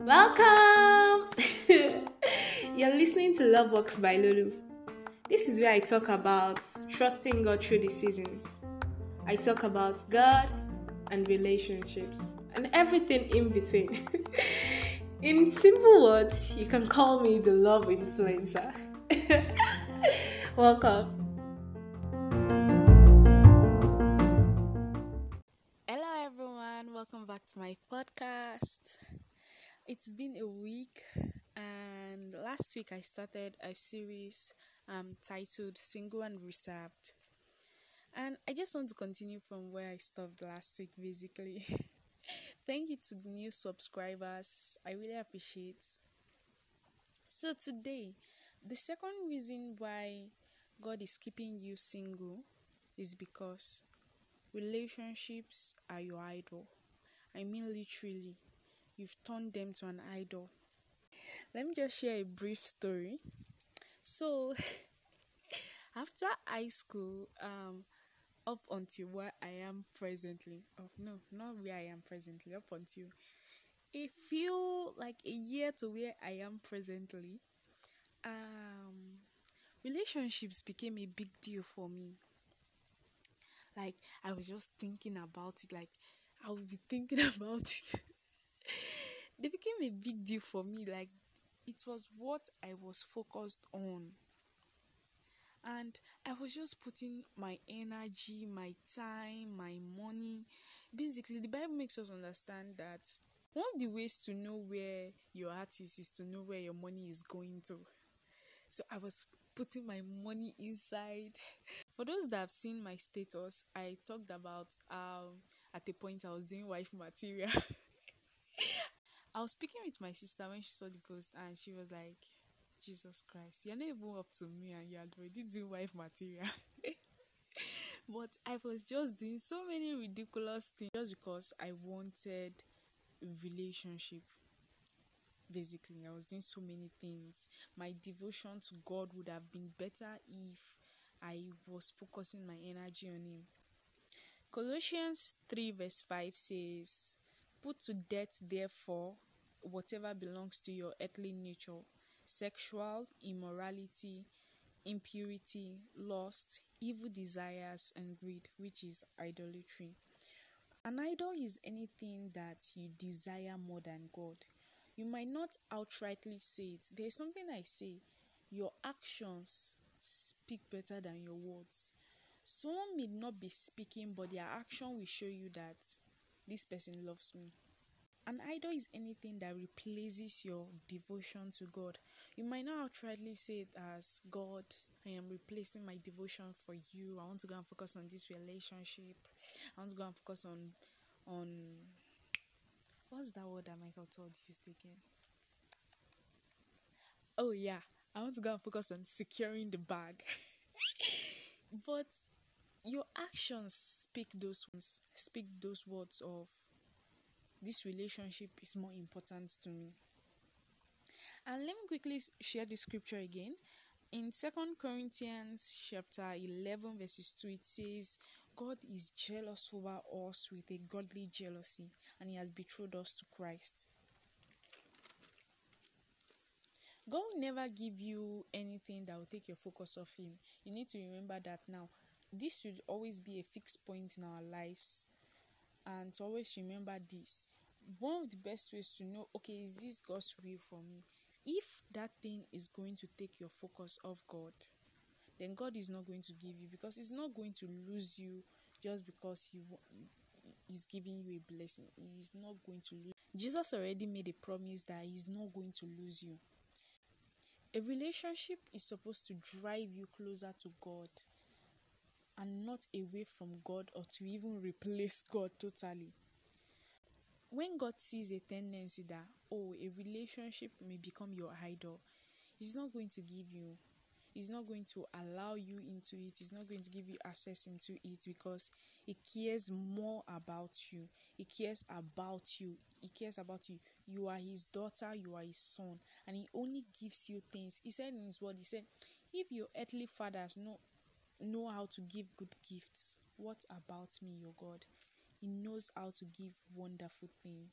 Welcome! You're listening to Love Works by Lulu. This is where I talk about trusting God through the seasons. I talk about God and relationships and everything in between. in simple words, you can call me the love influencer. Welcome. Welcome back to my podcast. It's been a week, and last week I started a series um, titled Single and Reserved. And I just want to continue from where I stopped last week, basically. Thank you to new subscribers. I really appreciate. So today, the second reason why God is keeping you single is because relationships are your idol. I mean literally you've turned them to an idol. Let me just share a brief story. So, after high school, um, up until where I am presently, oh no, not where I am presently, up until a few like a year to where I am presently, um, relationships became a big deal for me. Like I was just thinking about it, like I would be thinking about it they became a big deal for me. Like it was what I was focused on. And I was just putting my energy, my time, my money. Basically, the Bible makes us understand that one of the ways to know where your heart is is to know where your money is going to. So I was putting my money inside. For those that have seen my status, I talked about um at a point I was doing wife material. I was speaking with my sister when she saw the post and she was like, Jesus Christ, you're not even up to me and you're already doing wife material. but I was just doing so many ridiculous things just because I wanted relationship. Basically, I was doing so many things. My devotion to God would have been better if I was focusing my energy on Him. Colossians 3, verse 5 says, Put to death, therefore, whatever belongs to your earthly nature sexual immorality, impurity, lust, evil desires, and greed, which is idolatry. An idol is anything that you desire more than God. You might not outrightly say it. There's something I say your actions speak better than your words. Someone may not be speaking, but their action will show you that this person loves me. An idol is anything that replaces your devotion to God. You might not outrightly say it as God, I am replacing my devotion for you. I want to go and focus on this relationship. I want to go and focus on on what's that word that Michael Todd used again? Oh yeah, I want to go and focus on securing the bag. but your actions speak those speak those words of this relationship is more important to me. And let me quickly share the scripture again. In Second Corinthians chapter 11 verses 2 it says God is jealous over us with a godly jealousy and he has betrothed us to Christ. God will never give you anything that will take your focus off him. You need to remember that now. This should always be a fixed point in our lives and to always remember this. One of the best ways to know okay is this god's will for me? If that thing is going to take your focus off god then god is not going to give you because he's not going to lose you just because he is giving you a blessing. He's not going to lose jesus already made a promise that he's not going to lose you. A relationship is supposed to drive you closer to god and not away from god or to even replace god totally when God sees a tendency that, oh, a relationship may become your idol, He's not going to give you, He's not going to allow you into it, He's not going to give you access into it because He cares more about you. He cares about you. He cares about you. You are His daughter, you are His son, and He only gives you things. He said in His word, He said, if your earthly fathers know know how to give good gifts, what about me, your God? He knows how to give wonderful things.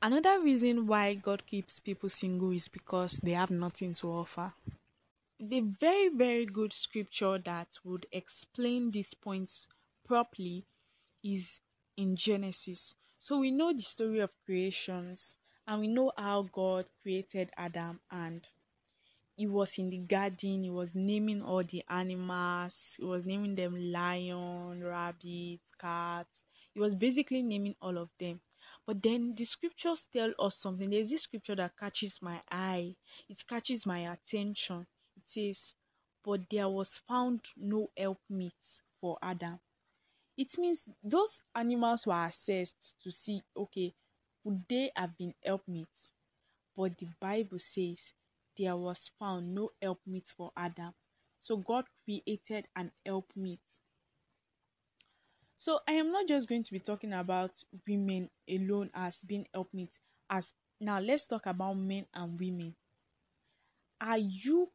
Another reason why God keeps people single is because they have nothing to offer. The very, very good scripture that would explain these points properly is in Genesis. So we know the story of creations and we know how God created Adam and he was in the garden, he was naming all the animals, he was naming them lion, rabbit, cat. He was basically naming all of them. But then the scriptures tell us something. There's this scripture that catches my eye, it catches my attention. It says, But there was found no helpmeet for Adam. It means those animals were assessed to see, okay, would they have been helpmeet? But the Bible says there was found no helpmeet for Adam. So God created an helpmeet. So I am not just going to be talking about women alone as being helpmeet. As now let's talk about men and women. Are you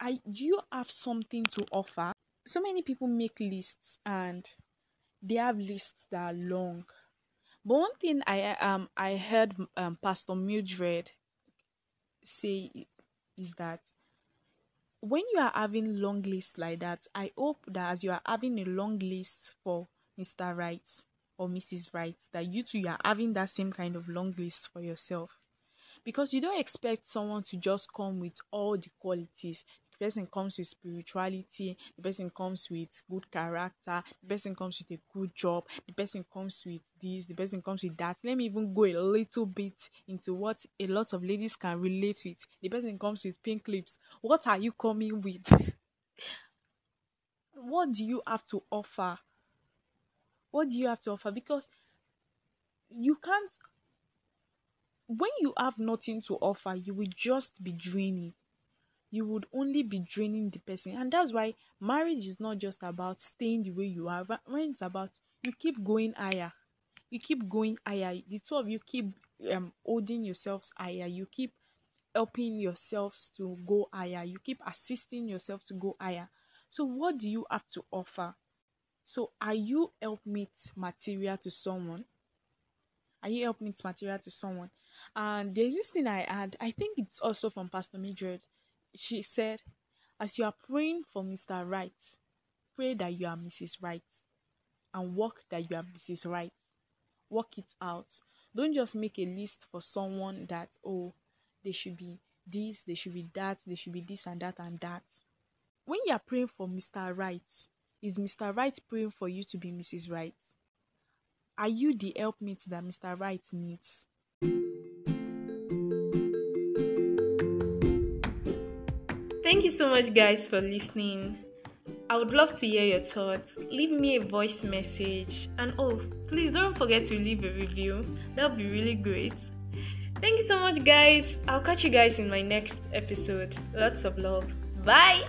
are do you have something to offer? So many people make lists and they have lists that are long. But one thing I um I heard um, Pastor Mildred say is that when you are having long lists like that, I hope that as you are having a long list for Mr. Right or Mrs. Right, that you two are having that same kind of long list for yourself. Because you don't expect someone to just come with all the qualities person comes with spirituality, the person comes with good character, the person comes with a good job, the person comes with this, the person comes with that. Let me even go a little bit into what a lot of ladies can relate with. The person comes with pink lips. What are you coming with? what do you have to offer? What do you have to offer? Because you can't when you have nothing to offer, you will just be draining you would only be draining the person. And that's why marriage is not just about staying the way you are. When it's about you keep going higher. You keep going higher. The two of you keep um holding yourselves higher. You keep helping yourselves to go higher. You keep assisting yourself to go higher. So what do you have to offer? So are you helpmeet material to someone? Are you helpmeet material to someone? And there's this thing i had. I think it's also from pastor mildred she said, As you are praying for Mr. Right, pray that you are Mrs. Right and work that you are Mrs. Right. Work it out. Don't just make a list for someone that, oh, they should be this, they should be that, they should be this and that and that. When you are praying for Mr. Right, is Mr. Right praying for you to be Mrs. Right? Are you the helpmate that Mr. Right needs? Thank you so much, guys, for listening. I would love to hear your thoughts. Leave me a voice message. And oh, please don't forget to leave a review. That would be really great. Thank you so much, guys. I'll catch you guys in my next episode. Lots of love. Bye.